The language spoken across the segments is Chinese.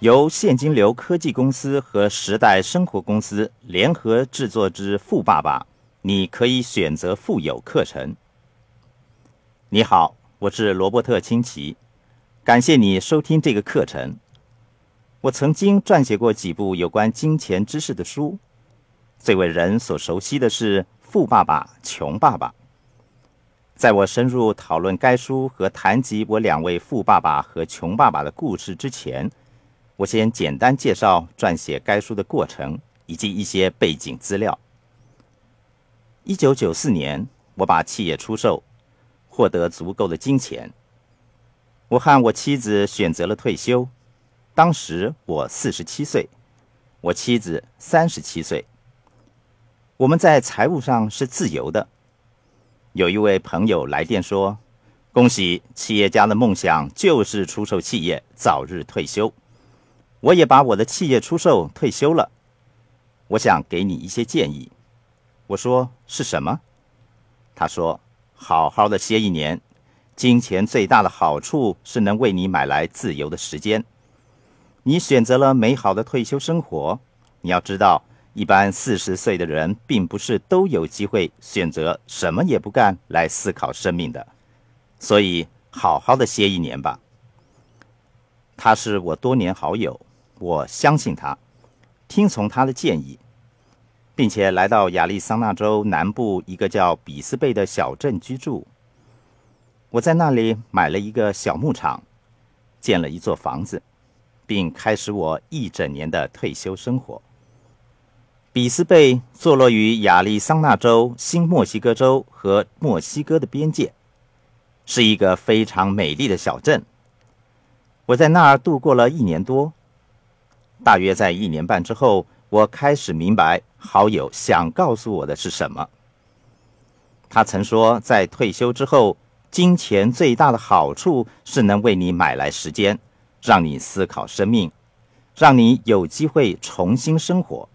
由现金流科技公司和时代生活公司联合制作之《富爸爸》，你可以选择富有课程。你好，我是罗伯特清奇，感谢你收听这个课程。我曾经撰写过几部有关金钱知识的书，最为人所熟悉的是《富爸爸穷爸爸》。在我深入讨论该书和谈及我两位富爸爸和穷爸爸的故事之前，我先简单介绍撰写该书的过程以及一些背景资料。一九九四年，我把企业出售，获得足够的金钱。我和我妻子选择了退休。当时我四十七岁，我妻子三十七岁。我们在财务上是自由的。有一位朋友来电说：“恭喜企业家的梦想就是出售企业，早日退休。”我也把我的企业出售，退休了。我想给你一些建议。我说：“是什么？”他说：“好好的歇一年。金钱最大的好处是能为你买来自由的时间。你选择了美好的退休生活。你要知道。”一般四十岁的人，并不是都有机会选择什么也不干来思考生命的，所以好好的歇一年吧。他是我多年好友，我相信他，听从他的建议，并且来到亚利桑那州南部一个叫比斯贝的小镇居住。我在那里买了一个小牧场，建了一座房子，并开始我一整年的退休生活。比斯贝坐落于亚利桑那州、新墨西哥州和墨西哥的边界，是一个非常美丽的小镇。我在那儿度过了一年多。大约在一年半之后，我开始明白好友想告诉我的是什么。他曾说，在退休之后，金钱最大的好处是能为你买来时间，让你思考生命，让你有机会重新生活。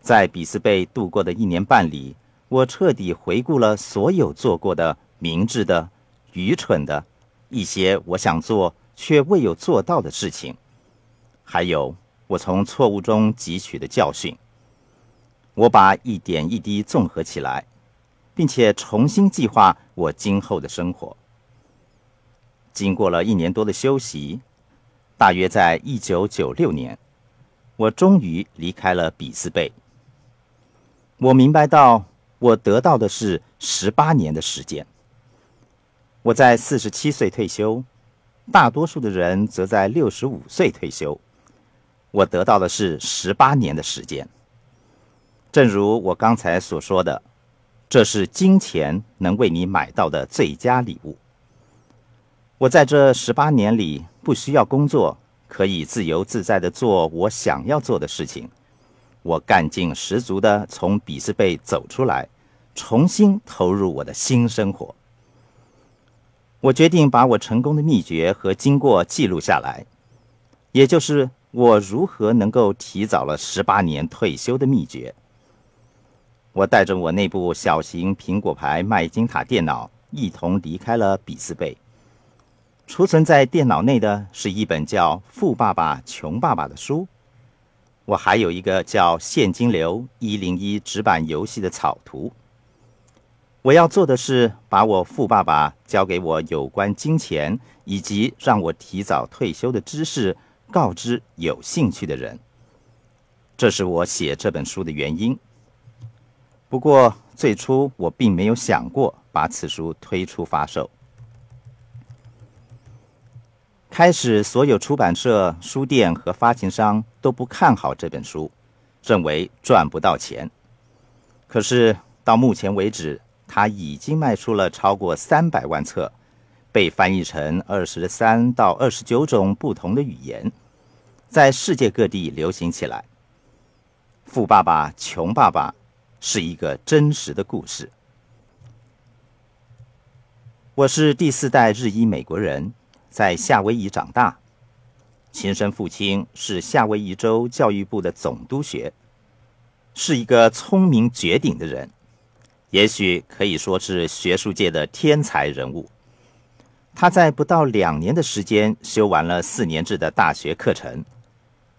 在比斯贝度过的一年半里，我彻底回顾了所有做过的明智的、愚蠢的，一些我想做却未有做到的事情，还有我从错误中汲取的教训。我把一点一滴综合起来，并且重新计划我今后的生活。经过了一年多的休息，大约在一九九六年，我终于离开了比斯贝。我明白到，我得到的是十八年的时间。我在四十七岁退休，大多数的人则在六十五岁退休。我得到的是十八年的时间。正如我刚才所说的，这是金钱能为你买到的最佳礼物。我在这十八年里不需要工作，可以自由自在的做我想要做的事情。我干劲十足地从比斯贝走出来，重新投入我的新生活。我决定把我成功的秘诀和经过记录下来，也就是我如何能够提早了十八年退休的秘诀。我带着我那部小型苹果牌麦金塔电脑一同离开了比斯贝。储存在电脑内的是一本叫《富爸爸穷爸爸》的书。我还有一个叫“现金流一零一”纸板游戏的草图。我要做的是把我富爸爸教给我有关金钱以及让我提早退休的知识告知有兴趣的人。这是我写这本书的原因。不过最初我并没有想过把此书推出发售。开始，所有出版社、书店和发行商都不看好这本书，认为赚不到钱。可是到目前为止，它已经卖出了超过三百万册，被翻译成二十三到二十九种不同的语言，在世界各地流行起来。富爸爸穷爸爸是一个真实的故事。我是第四代日裔美国人。在夏威夷长大，亲生父亲是夏威夷州教育部的总督学，是一个聪明绝顶的人，也许可以说是学术界的天才人物。他在不到两年的时间修完了四年制的大学课程，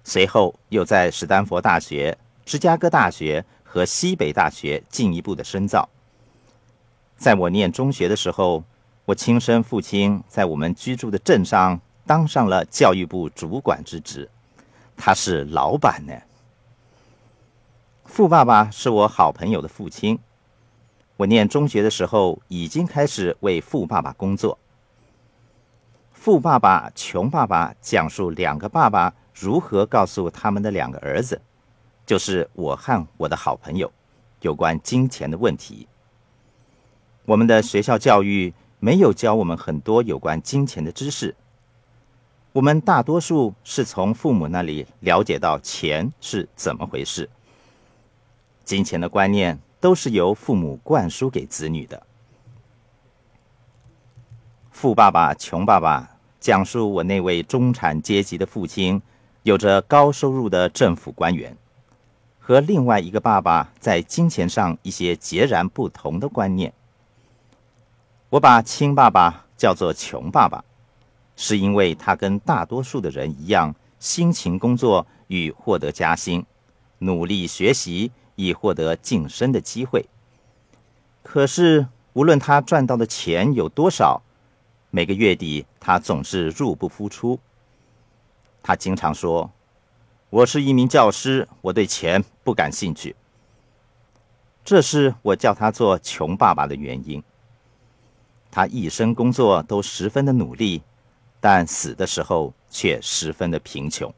随后又在史丹佛大学、芝加哥大学和西北大学进一步的深造。在我念中学的时候，我亲生父亲在我们居住的镇上当上了教育部主管之职，他是老板呢。富爸爸是我好朋友的父亲，我念中学的时候已经开始为富爸爸工作。富爸爸、穷爸爸讲述两个爸爸如何告诉他们的两个儿子，就是我和我的好朋友，有关金钱的问题。我们的学校教育没有教我们很多有关金钱的知识，我们大多数是从父母那里了解到钱是怎么回事。金钱的观念都是由父母灌输给子女的。富爸爸、穷爸爸。讲述我那位中产阶级的父亲，有着高收入的政府官员，和另外一个爸爸在金钱上一些截然不同的观念。我把亲爸爸叫做穷爸爸，是因为他跟大多数的人一样，辛勤工作与获得加薪，努力学习以获得晋升的机会。可是，无论他赚到的钱有多少，每个月底，他总是入不敷出。他经常说：“我是一名教师，我对钱不感兴趣。”这是我叫他做“穷爸爸”的原因。他一生工作都十分的努力，但死的时候却十分的贫穷。